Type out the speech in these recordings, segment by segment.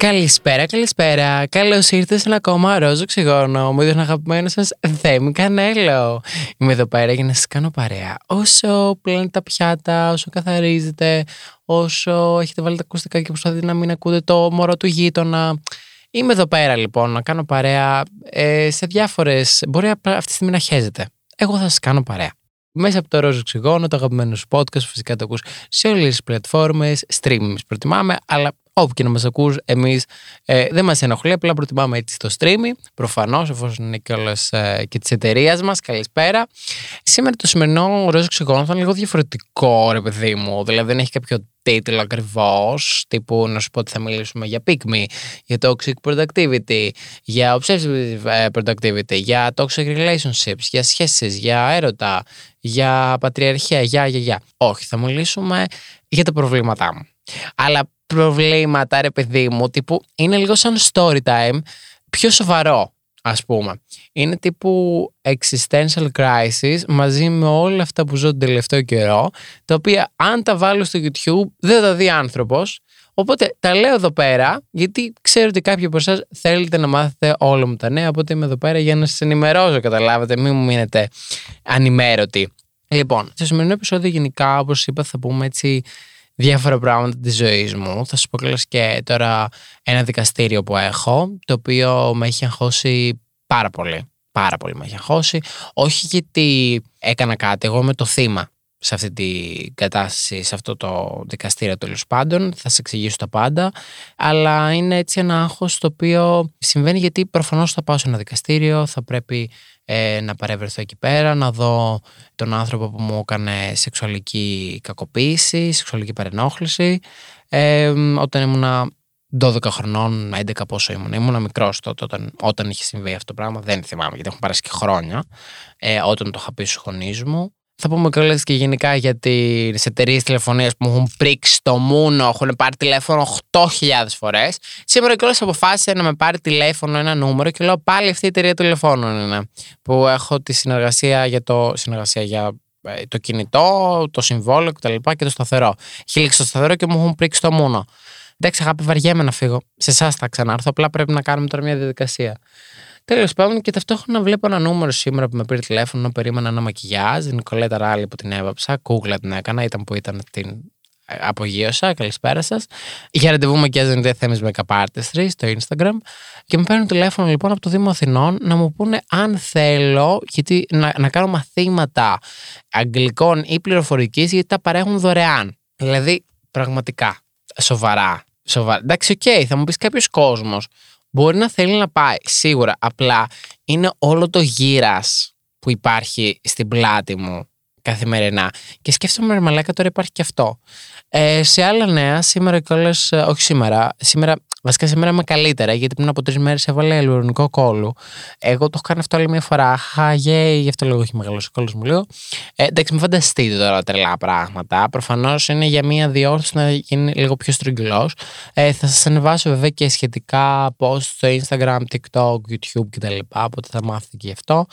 Καλησπέρα, καλησπέρα. Καλώς ήρθατε σε ένα ακόμα ροζ οξυγόνο με τον αγαπημένο σας Θέμη Κανέλο. Είμαι εδώ πέρα για να σας κάνω παρέα. Όσο πλένετε τα πιάτα, όσο καθαρίζετε, όσο έχετε βάλει τα ακουστικά και προσπαθείτε να μην ακούτε το μωρό του γείτονα. Είμαι εδώ πέρα λοιπόν να κάνω παρέα ε, σε διάφορες. Μπορεί αυτή τη στιγμή να χέζετε. Εγώ θα σας κάνω παρέα. Μέσα από το Ροζ Οξυγόνο, το αγαπημένο σου podcast, φυσικά το ακούς σε όλες τις πλατφόρμες, stream προτιμάμε, αλλά όπου και να μας ακούς, εμείς ε, δεν μας ενοχλεί, απλά προτιμάμε έτσι στο stream, προφανώς, εφόσον είναι και όλες ε, και της εταιρείας μας, καλησπέρα. Σήμερα το σημερινό Ροζ Οξυγόνο θα είναι λίγο διαφορετικό, ρε παιδί μου, δηλαδή δεν έχει κάποιο τίτλο ακριβώς, τύπου να σου πω ότι θα μιλήσουμε για pick για toxic productivity, για obsessive ε, productivity, για toxic relationships, για σχέσεις, για έρωτα, για πατριαρχία, για, για, για. Όχι, θα μιλήσουμε για τα προβλήματά μου. Αλλά προβλήματα, ρε παιδί μου, τύπου είναι λίγο σαν story time, πιο σοβαρό, ας πούμε. Είναι τύπου existential crisis μαζί με όλα αυτά που ζω τον τελευταίο καιρό, τα οποία αν τα βάλω στο YouTube δεν θα δει άνθρωπος, Οπότε τα λέω εδώ πέρα, γιατί ξέρω ότι κάποιοι από εσάς θέλετε να μάθετε όλα μου τα νέα. Οπότε είμαι εδώ πέρα για να σας ενημερώσω, καταλάβετε. Μην μου μείνετε ανημέρωτοι. Λοιπόν, στο σημερινό επεισόδιο, γενικά, όπως είπα, θα πούμε έτσι διάφορα πράγματα της ζωής μου. Θα σου πω και τώρα ένα δικαστήριο που έχω, το οποίο με έχει αγχώσει πάρα πολύ. Πάρα πολύ με έχει αγχώσει. Όχι γιατί έκανα κάτι, εγώ είμαι το θύμα σε αυτή την κατάσταση, σε αυτό το δικαστήριο τέλος πάντων. Θα σε εξηγήσω τα πάντα. Αλλά είναι έτσι ένα άγχος το οποίο συμβαίνει γιατί προφανώς θα πάω σε ένα δικαστήριο, θα πρέπει ε, να παρευρεθώ εκεί πέρα, να δω τον άνθρωπο που μου έκανε σεξουαλική κακοποίηση, σεξουαλική παρενόχληση. Ε, όταν ήμουνα 12 χρονών, 11 πόσο ήμουν. Ήμουν μικρός τότε όταν, όταν είχε συμβεί αυτό το πράγμα. Δεν θυμάμαι γιατί έχουν περάσει και χρόνια. Ε, όταν το είχα πει στους γονείς μου. Θα πούμε κιόλα και γενικά για τις εταιρείες τηλεφωνίας που μου έχουν πρίξει το μούνο, έχουν πάρει τηλέφωνο 8.000 φορές. Σήμερα κιόλας αποφάσισε να με πάρει τηλέφωνο ένα νούμερο και λέω πάλι αυτή η εταιρεία τηλεφώνων είναι. Που έχω τη συνεργασία για το, συνεργασία για ε, το κινητό, το συμβόλαιο κτλ. Και, και το σταθερό. Έχει λήξει το σταθερό και μου έχουν πρίξει το μούνο. Εντάξει, αγάπη, βαριέμαι να φύγω. Σε εσάς θα ξανάρθω. Απλά πρέπει να κάνουμε τώρα μια διαδικασία. Τέλος πάντων, και ταυτόχρονα βλέπω ένα νούμερο σήμερα που με πήρε τηλέφωνο. Περίμενα ένα μακιγιάζ. Η Νικολέτα Ράλη που την έβαψα. Κούγκλα την έκανα. Ήταν που ήταν την ε, απογείωσα. Καλησπέρα σας. Για ραντεβού μακιγιάζ δεν είναι θέμης με καπάρτιστρη στο Instagram. Και με παίρνουν τηλέφωνο λοιπόν από το Δήμο Αθηνών να μου πούνε αν θέλω γιατί, να, να κάνω μαθήματα αγγλικών ή πληροφορικής γιατί τα παρέχουν δωρεάν. Δηλαδή, πραγματικά, σοβαρά. Σοβαρά. Εντάξει, okay, θα μου πεις κάποιος κόσμος Μπορεί να θέλει να πάει, σίγουρα. Απλά είναι όλο το βάρος που υπάρχει στην πλάτη μου καθημερινά. Και σκέφτομαι, ρε μαλάκα, τώρα υπάρχει και αυτό. Ε, σε άλλα νέα, σήμερα κιόλα, ε, όχι σήμερα, σήμερα Βασικά σήμερα είμαι καλύτερα γιατί πριν από τρεις μέρες έβαλα υαλουρονικό κόλλου. Εγώ το έχω κάνει αυτό άλλη μια φορά. Χαγέ, γι' αυτό λόγω έχει μεγάλο ο κόλλος μου λίγο. Ε, εντάξει, μην φανταστείτε τώρα τρελά πράγματα. Προφανώς είναι για μια διόρθωση να γίνει λίγο πιο στρογγυλός. Ε, θα σας ανεβάσω βέβαια και σχετικά post στο Instagram, TikTok, YouTube κτλ. Οπότε θα μάθετε και γι' αυτό.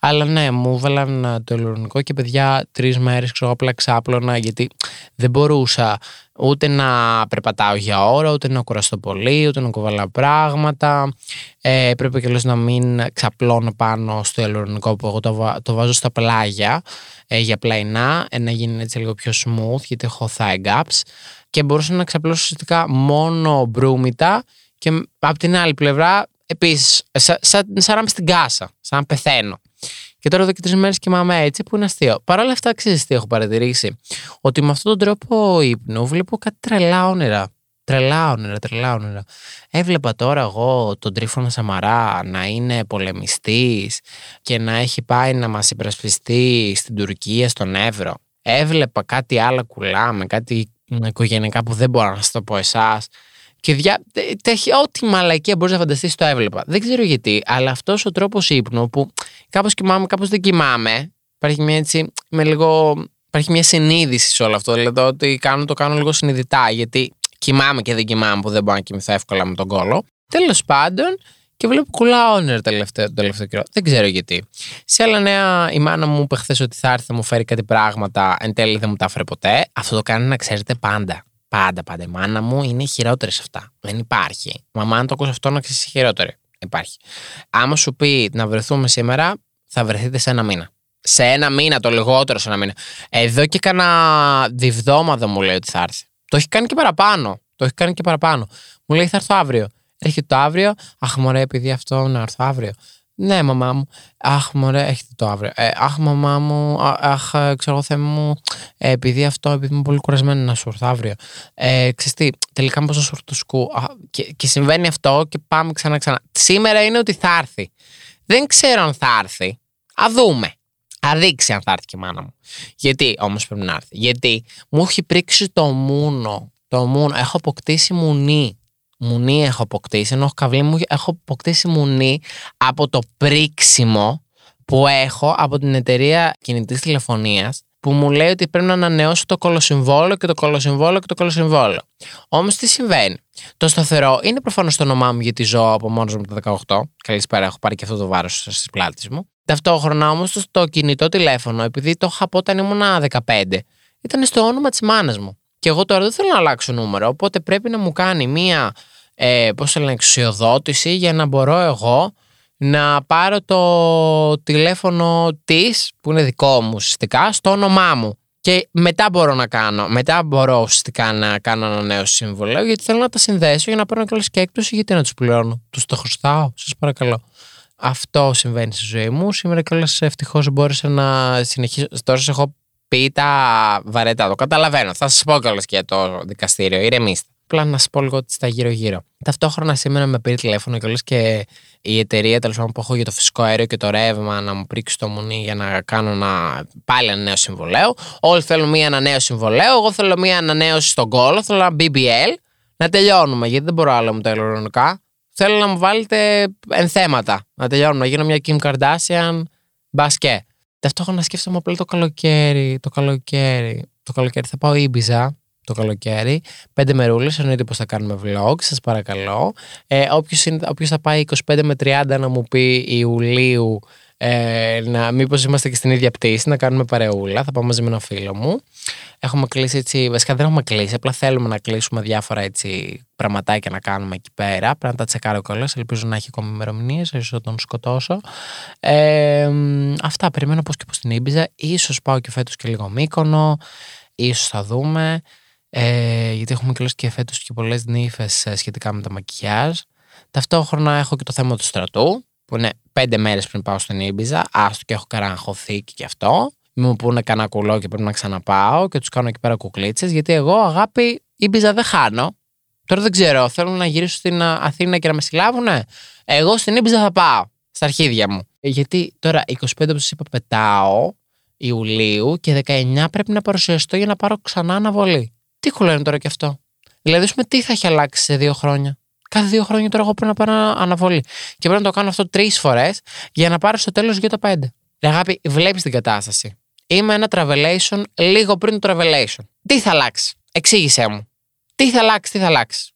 Αλλά ναι, μου έβαλαν το ελουρονικό και παιδιά τρεις μέρες ξέρω απλά ξάπλωνα γιατί δεν μπορούσα ούτε να περπατάω για ώρα, ούτε να κουραστώ πολύ, ούτε να κουβαλάω πράγματα. Ε, πρέπει και να μην ξαπλώνω πάνω στο ελουρονικό που εγώ το, το βάζω στα πλάγια ε, για πλαϊνά, ε, να γίνει έτσι λίγο πιο smooth γιατί έχω thigh gaps και μπορούσα να ξαπλώσω ουσιαστικά μόνο μπρούμητα και από την άλλη πλευρά επίσης σαν, σαν, σαν να είμαι στην κάσα, σαν να πεθαίνω. Και τώρα εδώ και τρεις μέρες κοιμάμαι έτσι που είναι αστείο. Παρ' όλα αυτά, ξέρεις τι έχω παρατηρήσει. Ότι με αυτόν τον τρόπο ύπνου βλέπω κάτι τρελά όνειρα. Τρελά όνειρα, τρελά όνειρα. Έβλεπα τώρα εγώ τον Τρίφωνα Σαμαρά να είναι πολεμιστής και να έχει πάει να μας υπερασπιστεί στην Τουρκία, στον Εύρο. Έβλεπα κάτι άλλα κουλά με κάτι οικογενειακά που δεν μπορώ να σας το πω εσάς. Και δια... ό,τι μαλακία μπορείς να φανταστείς το έβλεπα. Δεν ξέρω γιατί, αλλά αυτός ο τρόπος ύπνου που κάπως κοιμάμαι, κάπως δεν κοιμάμαι. Υπάρχει μια έτσι, με λίγο. Υπάρχει μια συνείδηση σε όλο αυτό. Δηλαδή ότι κάνω, το κάνω λίγο συνειδητά. Γιατί Κοιμάμαι και δεν κοιμάμαι που δεν μπορώ να κοιμηθώ εύκολα με τον κόλο. Τέλος πάντων, και βλέπω κουλά όνειρα τελευταίο, το τελευταίο καιρό. Δεν ξέρω γιατί. Σε άλλα νέα, η μάνα μου είπε χθες ότι θα έρθει να μου φέρει κάτι πράγματα. Εν τέλει δεν μου τα έφερε ποτέ. Αυτό το κάνει να ξέρετε πάντα. Πάντα, πάντα. Η μάνα μου είναι χειρότερη σε αυτά. Δεν υπάρχει. Μαμά, αν το ακούσει αυτό, να ξέρεις χειρότερη. Υπάρχει. Άμα σου πει να βρεθούμε σήμερα, θα βρεθείτε σε ένα μήνα. Σε ένα μήνα, το λιγότερο σε ένα μήνα. Εδώ και κανένα διβδόμαδο μου λέει ότι θα έρθει. Το έχει κάνει και παραπάνω. Το έχει κάνει και παραπάνω. Μου λέει θα έρθω αύριο. Έρχεται το αύριο. Αχ, μωρέ, επειδή αυτό να έρθω αύριο. Ναι, μαμά μου. Αχ, μωρέ, έχετε το αύριο. Ε, αχ, μαμά μου. Αχ, ξέρω εγώ, θέμα μου. Ε, επειδή αυτό, επειδή είμαι πολύ κουρασμένη να σου έρθω αύριο. Ε, ξέρεις τι, τελικά πώ θα σου έρθω σκου. Και, και συμβαίνει αυτό και πάμε ξανά ξανά. Σήμερα είναι ότι θα έρθει. Δεν ξέρω αν θα έρθει. Α δούμε. Α δείξει αν θα έρθει και η μάνα μου. Γιατί όμως πρέπει να έρθει. Γιατί μου έχει πρίξει το μούνο. Το μούνο. Έχω αποκτήσει μουνί μουνί έχω αποκτήσει, ενώ έχω καβλί μου, έχω αποκτήσει μουνί από το πρίξιμο που έχω από την εταιρεία κινητής τηλεφωνίας που μου λέει ότι πρέπει να ανανεώσω το κολοσυμβόλαιο και το κολοσυμβόλαιο και το κολοσυμβόλαιο. Όμως τι συμβαίνει; Το σταθερό είναι προφανώς το όνομά μου γιατί ζω από μόνος μου το 18. Καλησπέρα, έχω πάρει και αυτό το βάρος στις πλάτες μου. Ταυτόχρονα όμως το, κινητό τηλέφωνο, επειδή το είχα από όταν ήμουν 15, ήταν στο όνομα της μάνας μου. Και εγώ τώρα δεν θέλω να αλλάξω νούμερο, οπότε πρέπει να μου κάνει μία ε, πώς λένε, εξουσιοδότηση για να μπορώ εγώ να πάρω το τηλέφωνο της, που είναι δικό μου ουσιαστικά, στο όνομά μου. Και μετά μπορώ να κάνω, μετά μπορώ ουσιαστικά να κάνω ένα νέο συμβολέο, γιατί θέλω να τα συνδέσω για να παίρνω κιόλας και έκπτωση, γιατί να τους πληρώνω. Τους το χρωστάω, σας παρακαλώ. Αυτό συμβαίνει στη ζωή μου. Σήμερα κιόλας ευτυχώς μπόρεσα να συνεχίσω. Τώρα σας έχω πει τα βαρετά. Το καταλαβαίνω. Θα σας πω κιόλας και για το δικαστήριο. Ηρεμήστε απλά να σα πω λίγο ότι στα γύρω-γύρω. Ταυτόχρονα σήμερα με πήρε τηλέφωνο και και η εταιρεία τέλος πάντων που έχω για το φυσικό αέριο και το ρεύμα να μου πρίξει το μουνί για να κάνω ένα, πάλι ένα νέο συμβολέο. Όλοι θέλουν μία ένα νέο συμβολέο. Εγώ θέλω μία ανανέωση στον κόλλο. Θέλω ένα BBL. Να τελειώνουμε γιατί δεν μπορώ άλλο μου τα ηλεκτρονικά. Θέλω να μου βάλετε ενθέματα. Να τελειώνουμε. Να γίνω μια Kim Kardashian μπασκέ. Ταυτόχρονα σκέφτομαι απλά το καλοκαίρι. Το καλοκαίρι. Το καλοκαίρι θα πάω Ήμπιζα το καλοκαίρι. Πέντε μερούλες, εννοείται πως θα κάνουμε vlog, σας παρακαλώ. Ε, Όποιος θα πάει 25 με 30 να μου πει Ιουλίου, ε, να, μήπως είμαστε και στην ίδια πτήση, να κάνουμε παρεούλα. Θα πάω μαζί με ένα φίλο μου. Έχουμε κλείσει έτσι, βασικά δεν έχουμε κλείσει, απλά θέλουμε να κλείσουμε διάφορα έτσι πραγματάκια να κάνουμε εκεί πέρα. Πρέπει να τα τσεκάρω κιόλας. Ελπίζω να έχει ακόμη ημερομηνίες, ίσως τον σκοτώσω. Ε, αυτά περιμένω πώς και πώς την Ήμπιζα. σω πάω και φέτος και λίγο μήκονο. Ίσως θα δούμε. Ε, γιατί έχουμε κλείσει και φέτος και πολλές νύφες ε, σχετικά με τα μακιγιάζ. Ταυτόχρονα έχω και το θέμα του στρατού, που είναι πέντε μέρες πριν πάω στην Ήμπιζα. Άστο και έχω καραγχωθεί και αυτό. Μην μου πούνε κανένα κουλό και πρέπει να ξαναπάω και τους κάνω εκεί πέρα κουκλίτσες. Γιατί εγώ αγάπη Ήμπιζα δεν χάνω. Τώρα δεν ξέρω, θέλουν να γυρίσω στην Αθήνα και να με συλλάβουνε; Εγώ στην Ήμπιζα θα πάω. Στα αρχίδια μου. Ε, γιατί τώρα 25 που σας είπα πετάω Ιουλίου και 19 πρέπει να παρουσιαστώ για να πάρω ξανά αναβολή. Τι κουλένε τώρα κι αυτό; Δηλαδή, πούμε, τι θα έχει αλλάξει σε δύο χρόνια; Κάθε δύο χρόνια τώρα εγώ πρέπει να πάρω αναβολή. Και πρέπει να το κάνω αυτό τρεις φορές για να πάρω στο τέλος για το πέντε. αγάπη, βλέπεις την κατάσταση. Είμαι ένα travelation λίγο πριν το travelation. Τι θα αλλάξει; Εξήγησέ μου. Τι θα αλλάξει, τι θα αλλάξει;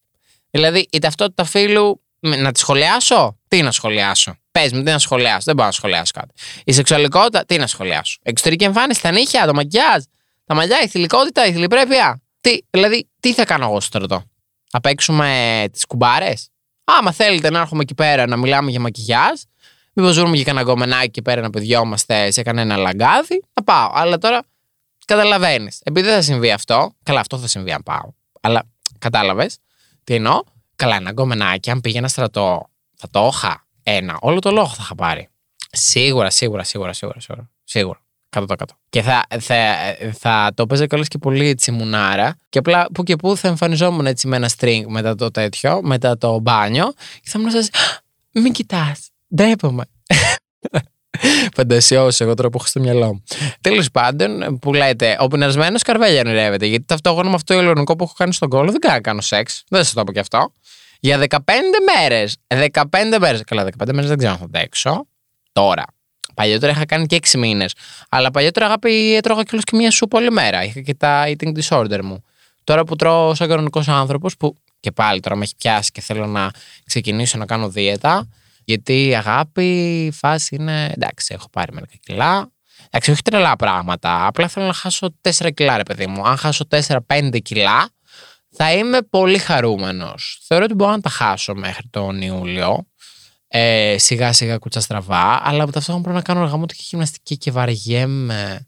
Δηλαδή, η ταυτότητα φίλου, να τη σχολιάσω; Τι να σχολιάσω; Πες μου, τι να σχολιάσω; Δεν μπορώ να σχολιάσω κάτι. Η σεξουαλικότητα, τι να σχολιάσω; Εξωτερική εμφάνιση, τα νύχια, το μακιάζ, τα μαλλιά, η θηλυκότητα, η θηλυπρέπεια. Τι, δηλαδή, τι θα κάνω εγώ στο στρατό; Θα παίξουμε τις κουμπάρες; Άμα θέλετε να έρχομαι εκεί πέρα να μιλάμε για μακιγιάζ, μήπως βρούμε και κανένα γκομενάκι εκεί πέρα να πηδιόμαστε σε κανένα λαγκάδι, θα πάω. Αλλά τώρα καταλαβαίνεις. Επειδή δεν θα συμβεί αυτό, καλά, αυτό θα συμβεί αν πάω. Αλλά κατάλαβες τι εννοώ; Καλά, ένα γκομενάκι, αν πήγαινα στρατό, θα το είχα. Ένα, όλο το λόγο θα είχα πάρει. Σίγουρα, σίγουρα, σίγουρα, σίγουρα. σίγουρα. σίγουρα. 100%. Και θα, θα, θα το έπαιζε κιόλας και πολύ έτσι μουνάρα. Και απλά που και που θα εμφανιζόμουν έτσι με ένα string μετά το τέτοιο, μετά το μπάνιο. Και θα μου λε, μην κοιτάς. Ντρέπομαι. Φαντασιώσει, εγώ τώρα που έχω στο μυαλό μου. Τέλος πάντων, που λέτε, ο πεινασμένος καρβέλια ονειρεύεται. Γιατί ταυτόχρονα με αυτό το ηλεκτρονικό που έχω κάνει στον κόλλο δεν κάνω, κάνω σεξ. Δεν σας το πω και αυτό. Για 15 μέρες. 15 μέρες. Καλά, 15 μέρες δεν ξέρω αν θα αντέξω. Τώρα. Παλιότερα είχα κάνει και 6 μήνες. Αλλά παλιότερα αγάπη έτρωγα κιόλα και μία σούπα όλη μέρα. Είχα και τα eating disorder μου. Τώρα που τρώω σαν κανονικός άνθρωπος, που και πάλι τώρα με έχει πιάσει και θέλω να ξεκινήσω να κάνω δίαιτα, γιατί η αγάπη, η φάση είναι εντάξει, έχω πάρει μερικά κιλά. Εντάξει, όχι τρελά πράγματα. Απλά θέλω να χάσω 4 κιλά, ρε παιδί μου. Αν χάσω 4-5 κιλά, θα είμαι πολύ χαρούμενος. Θεωρώ ότι μπορώ να τα χάσω μέχρι τον Ιούλιο. Ε, σιγά σιγά κουτσά στραβά, αλλά από ταυτόχρονα πρέπει να κάνω γάμο και γυμναστική και βαριέμαι.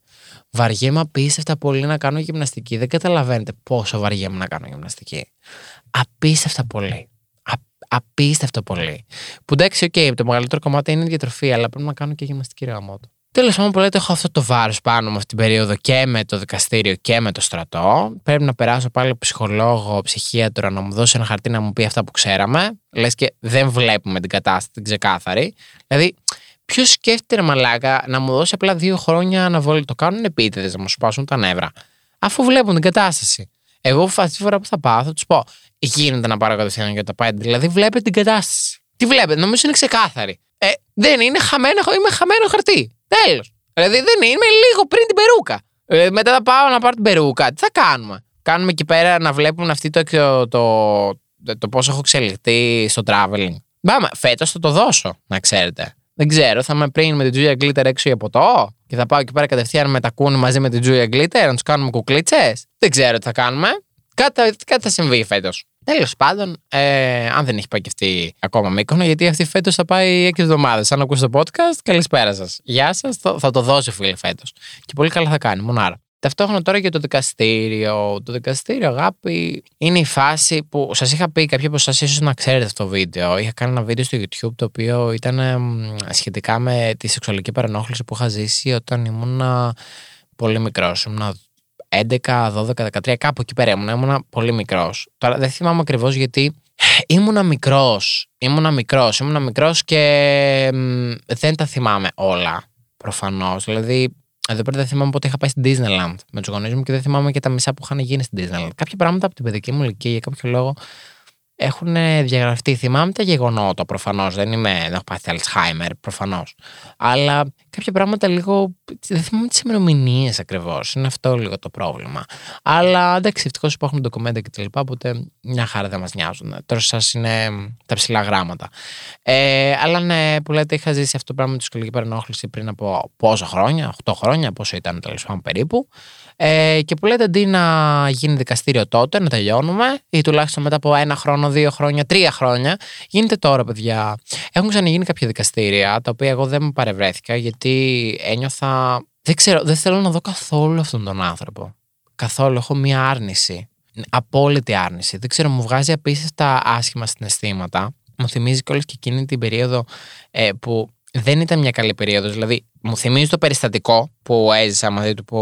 Βαριέμαι απίστευτα πολύ να κάνω γυμναστική. Δεν καταλαβαίνετε πόσο βαριέμαι να κάνω γυμναστική. Απίστευτα πολύ. Α, απίστευτο πολύ. Που εντάξει, okay, το μεγαλύτερο κομμάτι είναι η διατροφή, αλλά πρέπει να κάνω και γυμναστική ρε Τέλος πάντων, που λέτε, έχω αυτό το βάρος πάνω μου αυτή την περίοδο και με το δικαστήριο και με το στρατό. Πρέπει να περάσω πάλι ψυχολόγο, ψυχίατρο, να μου δώσει ένα χαρτί να μου πει αυτά που ξέραμε. Λες και δεν βλέπουμε την κατάσταση την ξεκάθαρη. Δηλαδή, ποιος σκέφτεται ρε μαλάκα να μου δώσει απλά δύο χρόνια αναβολή; Το κάνουν επίτηδες να μου σπάσουν τα νεύρα. Αφού βλέπουν την κατάσταση. Εγώ αυτή τη φορά που θα πάω θα τους πω: Γίνεται να πάρω κατευθείαν για τα πάντα. Δηλαδή, βλέπετε την κατάσταση. Τι βλέπετε, νομίζω είναι ξεκάθαρη. Ε, δεν είναι χαμένο, είμαι χαμένο χαρτί. Τέλος. Δηλαδή δεν είμαι λίγο πριν την περούκα. Ε, μετά θα πάω να πάρω την περούκα. Τι θα κάνουμε; Κάνουμε εκεί πέρα να βλέπουν αυτή το, το, το, το πώς έχω εξελιχθεί στο traveling. Πάμε, φέτος θα το δώσω, να ξέρετε. Δεν ξέρω, θα είμαι πριν με την Julia Glitter έξω για ποτό και θα πάω εκεί πέρα κατευθείαν με τα κούνη μαζί με την Julia Glitter να τους κάνουμε κουκλίτσες. Δεν ξέρω τι θα κάνουμε. Κάτι, κάτι θα συμβεί φέτος. Τέλος πάντων, ε, αν δεν έχει πάει και αυτή ακόμα Μύκονο, γιατί αυτή φέτος θα πάει έξι εβδομάδες. Αν ακούσει το podcast, καλησπέρα σας. Γεια σας, θα το δώσει φίλε φέτος. Και πολύ καλά θα κάνει, μονάρα. Ταυτόχρονα τώρα για το δικαστήριο. Το δικαστήριο, αγάπη, είναι η φάση που σας είχα πει κάποιοι από εσά ίσως να ξέρετε αυτό το βίντεο. Είχα κάνει ένα βίντεο στο YouTube το οποίο ήταν σχετικά με τη σεξουαλική παρενόχληση που είχα ζήσει όταν ήμουν πολύ μικρός. Ήμουν 11, 12, 13, κάπου εκεί πέρα ήμουν. Ήμουνα πολύ μικρός. Τώρα δεν θυμάμαι ακριβώς γιατί ήμουνα μικρός. Ήμουνα μικρός. Ήμουνα μικρός και δεν τα θυμάμαι όλα. Προφανώς. Δηλαδή, εδώ πέρα δεν θυμάμαι πότε είχα πάει στην Disneyland με τους γονείς μου και δεν θυμάμαι και τα μισά που είχαν γίνει στην Disneyland. Κάποια πράγματα από την παιδική μου ηλικία για κάποιο λόγο έχουν διαγραφεί. Θυμάμαι τα γεγονότα προφανώς. Δεν, είμαι, δεν έχω πάθει Alzheimer προφανώς. Αλλά κάποια πράγματα λίγο. Δεν θυμάμαι τις ημερομηνίες ακριβώς. Είναι αυτό λίγο το πρόβλημα. Αλλά εντάξει, ευτυχώς υπάρχουν ντοκουμέντα και τα λοιπά, οπότε μια χαρά δεν μας νοιάζουν. Τώρα σας είναι τα ψηλά γράμματα. Ε, αλλά ναι, που λέτε, είχα ζήσει αυτό το πράγμα με τη σχολική παρενόχληση πριν από πόσα χρόνια, 8 χρόνια, πόσο ήταν τέλος πάντων περίπου. Ε, και που λέτε αντί να γίνει δικαστήριο τότε, να τελειώνουμε, ή τουλάχιστον μετά από ένα χρόνο, δύο χρόνια, τρία χρόνια, γίνεται τώρα, παιδιά. Έχουν ξαναγίνει κάποια δικαστήρια, τα οποία εγώ δεν μου παρευρέθηκα, γιατί ένιωθα. Δεν ξέρω, δεν θέλω να δω καθόλου αυτόν τον άνθρωπο. Καθόλου. Έχω μία άρνηση. Απόλυτη άρνηση. Δεν ξέρω, μου βγάζει απίστευτα άσχημα συναισθήματα. Μου θυμίζει κιόλας και εκείνη την περίοδο ε, που δεν ήταν μια καλή περίοδος. Δηλαδή, μου θυμίζει το περιστατικό που έζησα μαζί του που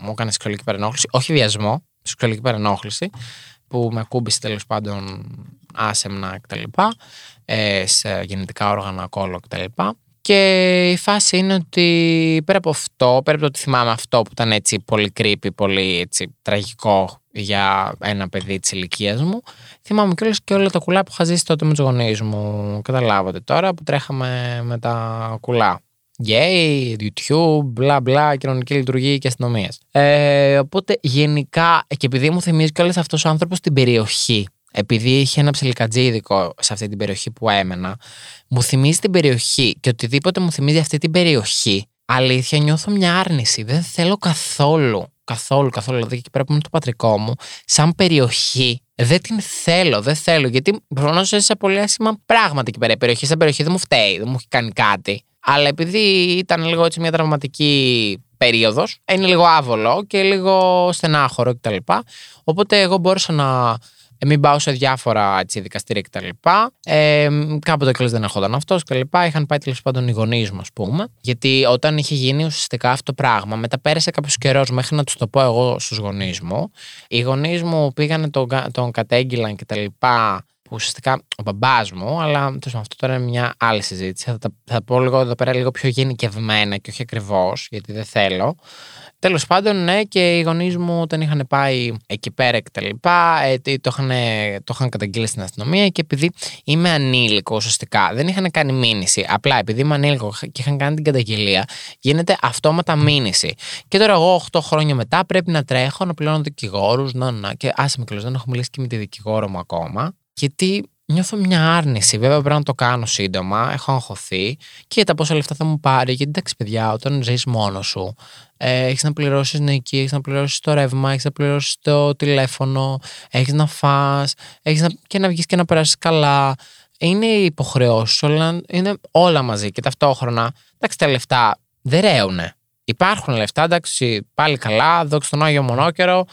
μου έκανε σεξουαλική παρενόχληση. Όχι βιασμό, σεξουαλική παρενόχληση. Που με ακούμπησε τέλος πάντων άσεμνα κτλ. Ε, σε γεννητικά όργανα, κόλλο κτλ. Και η φάση είναι ότι πέρα από αυτό, πέρα από το ότι θυμάμαι αυτό που ήταν έτσι πολύ creepy, πολύ έτσι τραγικό για ένα παιδί της ηλικίας μου, θυμάμαι κιόλας και όλα τα κουλά που είχα ζήσει τότε με τους γονείς μου. Καταλάβατε τώρα που τρέχαμε με τα κουλά. Gay, YouTube, μπλα μπλα, κοινωνική λειτουργία και αστυνομίες. Ε, οπότε γενικά, και επειδή μου θυμίζει κιόλας αυτός ο άνθρωπος στην περιοχή επειδή είχε ένα ψιλικατζίδικο σε αυτή την περιοχή που έμενα, μου θυμίζει την περιοχή και οτιδήποτε μου θυμίζει αυτή την περιοχή, αλήθεια νιώθω μια άρνηση. Δεν θέλω καθόλου, καθόλου, καθόλου. Δηλαδή εκεί πέρα που είναι το πατρικό μου, σαν περιοχή, δεν την θέλω, δεν θέλω. Γιατί προφανώς έζησα πολύ άσχημα πράγματα εκεί πέρα. Η περιοχή σαν περιοχή δεν μου φταίει, δεν μου έχει κάνει κάτι. Αλλά επειδή ήταν λίγο έτσι μια τραυματική περίοδος, είναι λίγο άβολο και λίγο στενάχωρο κτλ. Οπότε εγώ μπόρεσα να ε, μην πάω σε διάφορα έτσι, δικαστήρια κτλ. Ε, κάποτε κλείσει δεν έχονταν αυτός κτλ. Είχαν πάει τέλος πάντων οι γονείς μου, ας πούμε. Γιατί όταν είχε γίνει ουσιαστικά αυτό το πράγμα, μετά πέρασε κάποιος καιρός μέχρι να τους το πω εγώ στους γονείς μου. Οι γονείς μου πήγανε τον, τον κατέγγυλαν κτλ. Που ουσιαστικά ο μπαμπάς μου, αλλά τέλος αυτό τώρα είναι μια άλλη συζήτηση. Θα, τα, θα πω λίγο εδώ πέρα λίγο πιο γενικευμένα και όχι ακριβώς, γιατί δεν θέλω. Τέλος πάντων, ναι, και οι γονείς μου όταν είχαν πάει εκεί πέρα και τα λοιπά, ε, το, είχαν, το είχαν καταγγείλει στην αστυνομία και επειδή είμαι ανήλικο ουσιαστικά, δεν είχαν κάνει μήνυση. Απλά επειδή είμαι ανήλικο και είχαν κάνει την καταγγελία, γίνεται αυτόματα μήνυση. Και τώρα εγώ 8 χρόνια μετά πρέπει να τρέχω, να πληρώνω δικηγόρους, να, να. Και άσε με δεν έχω μιλήσει και με τη δικηγόρο μου ακόμα. Γιατί νιώθω μια άρνηση. Βέβαια πρέπει να το κάνω σύντομα. Έχω αγχωθεί και για τα πόσα λεφτά θα μου πάρει. Γιατί εντάξει, παιδιά, όταν ζεις μόνος σου, ε, έχεις να πληρώσεις νοική, έχεις να πληρώσεις το ρεύμα, έχεις να πληρώσεις το τηλέφωνο, έχεις να φά, έχεις να... και να βγεις και να περάσεις καλά. Είναι υποχρεώσεις, όλα, είναι όλα μαζί και ταυτόχρονα. Εντάξει, τα λεφτά δεν ρέουνε. Υπάρχουν λεφτά, εντάξει, πάλι καλά, δόξα τον Άγιο Μονόκερο.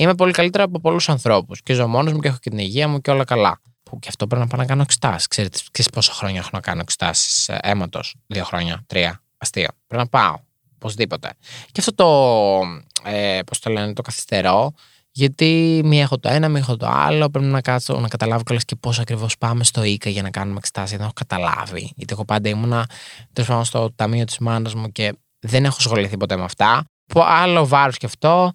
Είμαι πολύ καλύτερα από πολλούς ανθρώπους. Και ζω μόνος μου και έχω και την υγεία μου και όλα καλά. Που και αυτό πρέπει να πάω να κάνω εξετάσεις. Ξέρετε, ξέρετε πόσα χρόνια έχω να κάνω εξετάσεις ε, αίματος. Δύο χρόνια, τρία. Αστείο. Πρέπει να πάω. Οπωσδήποτε. Και αυτό το. Ε, Πώς το λένε, το καθυστερώ. Γιατί μη έχω το ένα, μη έχω το άλλο. Πρέπει να κάτσω να καταλάβω κιόλας και πώς ακριβώς πάμε στο ΙΚΑ για να κάνουμε εξετάσεις. Δεν έχω καταλάβει. Γιατί εγώ πάντα ήμουνα τέλος πάντων στο ταμείο της μάνας μου και δεν έχω ασχοληθεί ποτέ με αυτά. Που άλλο βάρος και αυτό.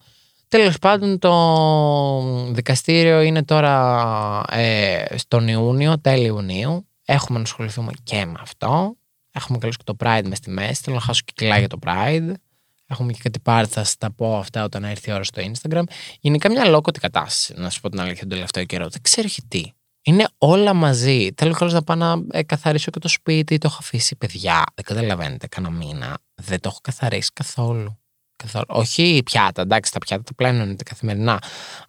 Τέλος πάντων, το δικαστήριο είναι τώρα ε, στον Ιούνιο, τέλη Ιουνίου. Έχουμε να ασχοληθούμε και με αυτό. Έχουμε καλώς και το Pride μες στη μέση. Θέλω να χάσω και κιλά για το Pride. Έχουμε και κάτι πάρτι, θα σας τα πω αυτά όταν έρθει η ώρα στο Instagram. Γενικά μια λόκοτη κατάσταση, να σου πω την αλήθεια, τον τελευταίο καιρό. Δεν ξέρω τι. Είναι όλα μαζί. Θέλω καλώ να πάω να ε, καθαρίσω και το σπίτι. Το έχω αφήσει, παιδιά. Δεν καταλαβαίνετε, κανένα μήνα. Δεν το έχω καθαρίσει καθόλου. Καθόλου. Όχι πιάτα, εντάξει, τα πιάτα τα πλένονται καθημερινά.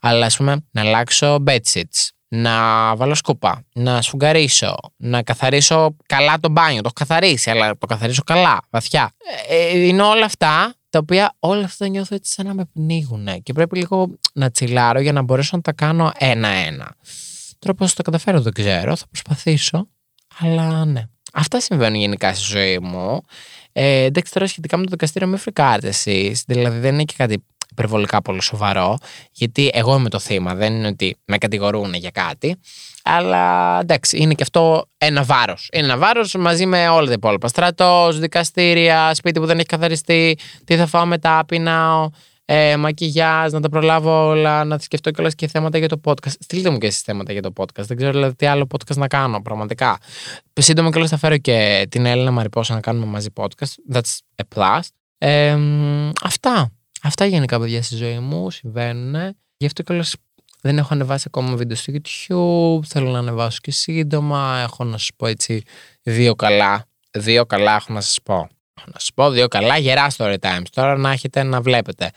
Αλλά ας πούμε να αλλάξω bedsheets, να βάλω σκούπα, να σφουγγαρίσω, να καθαρίσω καλά το μπάνιο. Το έχω καθαρίσει, αλλά το καθαρίσω καλά, βαθιά. Ε, ε είναι όλα αυτά τα οποία όλα αυτά νιώθω έτσι σαν να με πνίγουν και πρέπει λίγο να τσιλάρω για να μπορέσω να τα κάνω ένα-ένα. Τώρα πώς θα το καταφέρω δεν ξέρω, θα προσπαθήσω, αλλά ναι. Αυτά συμβαίνουν γενικά στη ζωή μου. Ε, εντάξει, τώρα σχετικά με το δικαστήριο, μην φρικάρετε εσείς. Δηλαδή, δεν είναι και κάτι υπερβολικά πολύ σοβαρό, γιατί εγώ είμαι το θύμα, δεν είναι ότι με κατηγορούν για κάτι. Αλλά εντάξει, είναι και αυτό ένα βάρος. Είναι ένα βάρος μαζί με όλα τα υπόλοιπα. Στρατός, δικαστήρια, σπίτι που δεν έχει καθαριστεί, τι θα φάω μετά, πεινάω, ε, μακιγιάζ, να τα προλάβω όλα, να σκεφτώ κιόλας και θέματα για το podcast. Στείλτε μου και εσείς θέματα για το podcast. Δεν ξέρω δηλαδή τι άλλο podcast να κάνω, πραγματικά. Σύντομα κιόλας θα φέρω και την Έλληνα Μαριπόσα να κάνουμε μαζί podcast. That's a plus. Ε, αυτά. Αυτά γενικά παιδιά στη ζωή μου συμβαίνουν. Γι' αυτό κιόλας δεν έχω ανεβάσει ακόμα βίντεο στο YouTube. Θέλω να ανεβάσω και σύντομα. Έχω να σας πω έτσι δύο καλά. Δύο καλά έχω να σας πω. Έχω να σα πω δύο καλά γερά story times. Τώρα να έχετε να βλέπετε.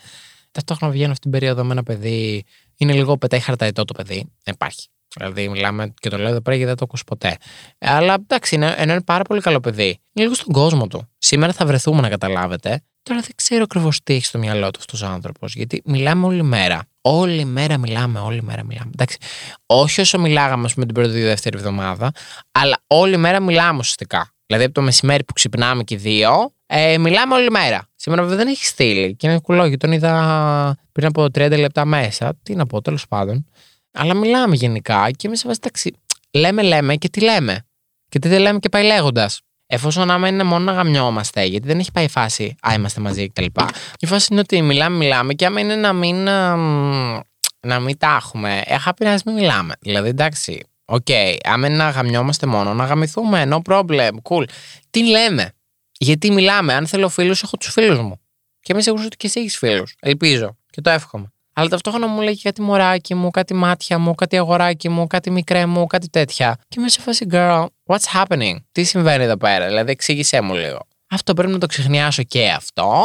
Ταυτόχρονα βγαίνω αυτήν την περίοδο με ένα παιδί. Είναι λίγο πετάει χαρταετό το παιδί. Δεν υπάρχει. Δηλαδή, μιλάμε και το λέω εδώ πέρα γιατί δεν το ακούσω ποτέ. Αλλά εντάξει, είναι, ενώ είναι πάρα πολύ καλό παιδί. Είναι λίγο στον κόσμο του. Σήμερα θα βρεθούμε να καταλάβετε. Τώρα δεν ξέρω ακριβώς τι έχει στο μυαλό του αυτός ο άνθρωπος. Γιατί μιλάμε όλη μέρα. Όλη μέρα μιλάμε, όλη μέρα μιλάμε. Εντάξει, όχι όσο μιλάγαμε, ας πούμε, την πρώτη ή δεύτερη εβδομάδα, αλλά όλη μέρα μιλάμε ουσιαστικά. Δηλαδή από το μεσημέρι που ξυπνάμε και δύο, ε, μιλάμε όλη μέρα. Σήμερα βέβαια δεν έχει στείλει και είναι κουλό, τον είδα πριν από 30 λεπτά μέσα. Τι να πω, τέλος πάντων. Αλλά μιλάμε γενικά και εμείς εντάξει, λέμε, λέμε και τι λέμε. Και τι δεν λέμε και πάει λέγοντας. Εφόσον άμα είναι μόνο να γαμιόμαστε, γιατί δεν έχει πάει η φάση, Α, είμαστε μαζί κτλ. Η φάση είναι ότι μιλάμε, μιλάμε και άμα είναι να μην, να μην τα έχουμε, έχω πει να μην μιλάμε. Δηλαδή, εντάξει, okay, άμα είναι να γαμιόμαστε μόνο, να γαμηθούμε, no problem, cool. Τι λέμε, γιατί μιλάμε, αν θέλω φίλους, έχω τους φίλους μου. Και είμαι σίγουρο ότι και εσύ έχεις φίλους. Ελπίζω και το εύχομαι. Αλλά ταυτόχρονα μου λέει κάτι μωράκι μου, κάτι μάτια μου, κάτι αγοράκι μου, κάτι μικρέ μου, κάτι τέτοια. Και είμαι σε φάση, girl, what's happening? Τι συμβαίνει εδώ πέρα, δηλαδή εξήγησέ μου λίγο. Αυτό πρέπει να το ξεχνιάσω και αυτό.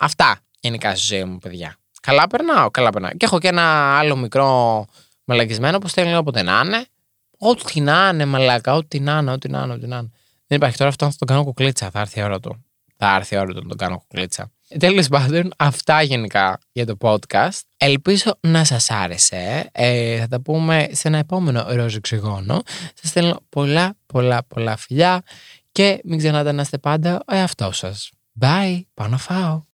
Αυτά γενικά στη ζωή μου, παιδιά. Καλά περνάω, καλά περνάω. Και έχω και ένα άλλο μικρό μαλακισμένο που στέλνει όποτε να είναι. Ό,τι να είναι, μαλάκα, ό,τι να είναι, ό,τι να είναι, ό,τι να είναι. Δεν υπάρχει τώρα αυτό να τον κάνω κουκλίτσα. Θα έρθει η ώρα του. Θα έρθει η ώρα του να τον κάνω κουκλίτσα. Τέλος πάντων, αυτά γενικά για το podcast. Ελπίζω να σας άρεσε. Ε, θα τα πούμε σε ένα επόμενο ροζ οξυγόνο. Σας στέλνω πολλά, πολλά, πολλά φιλιά και μην ξεχνάτε να είστε πάντα ο εαυτός σας. Bye, πάω να φάω.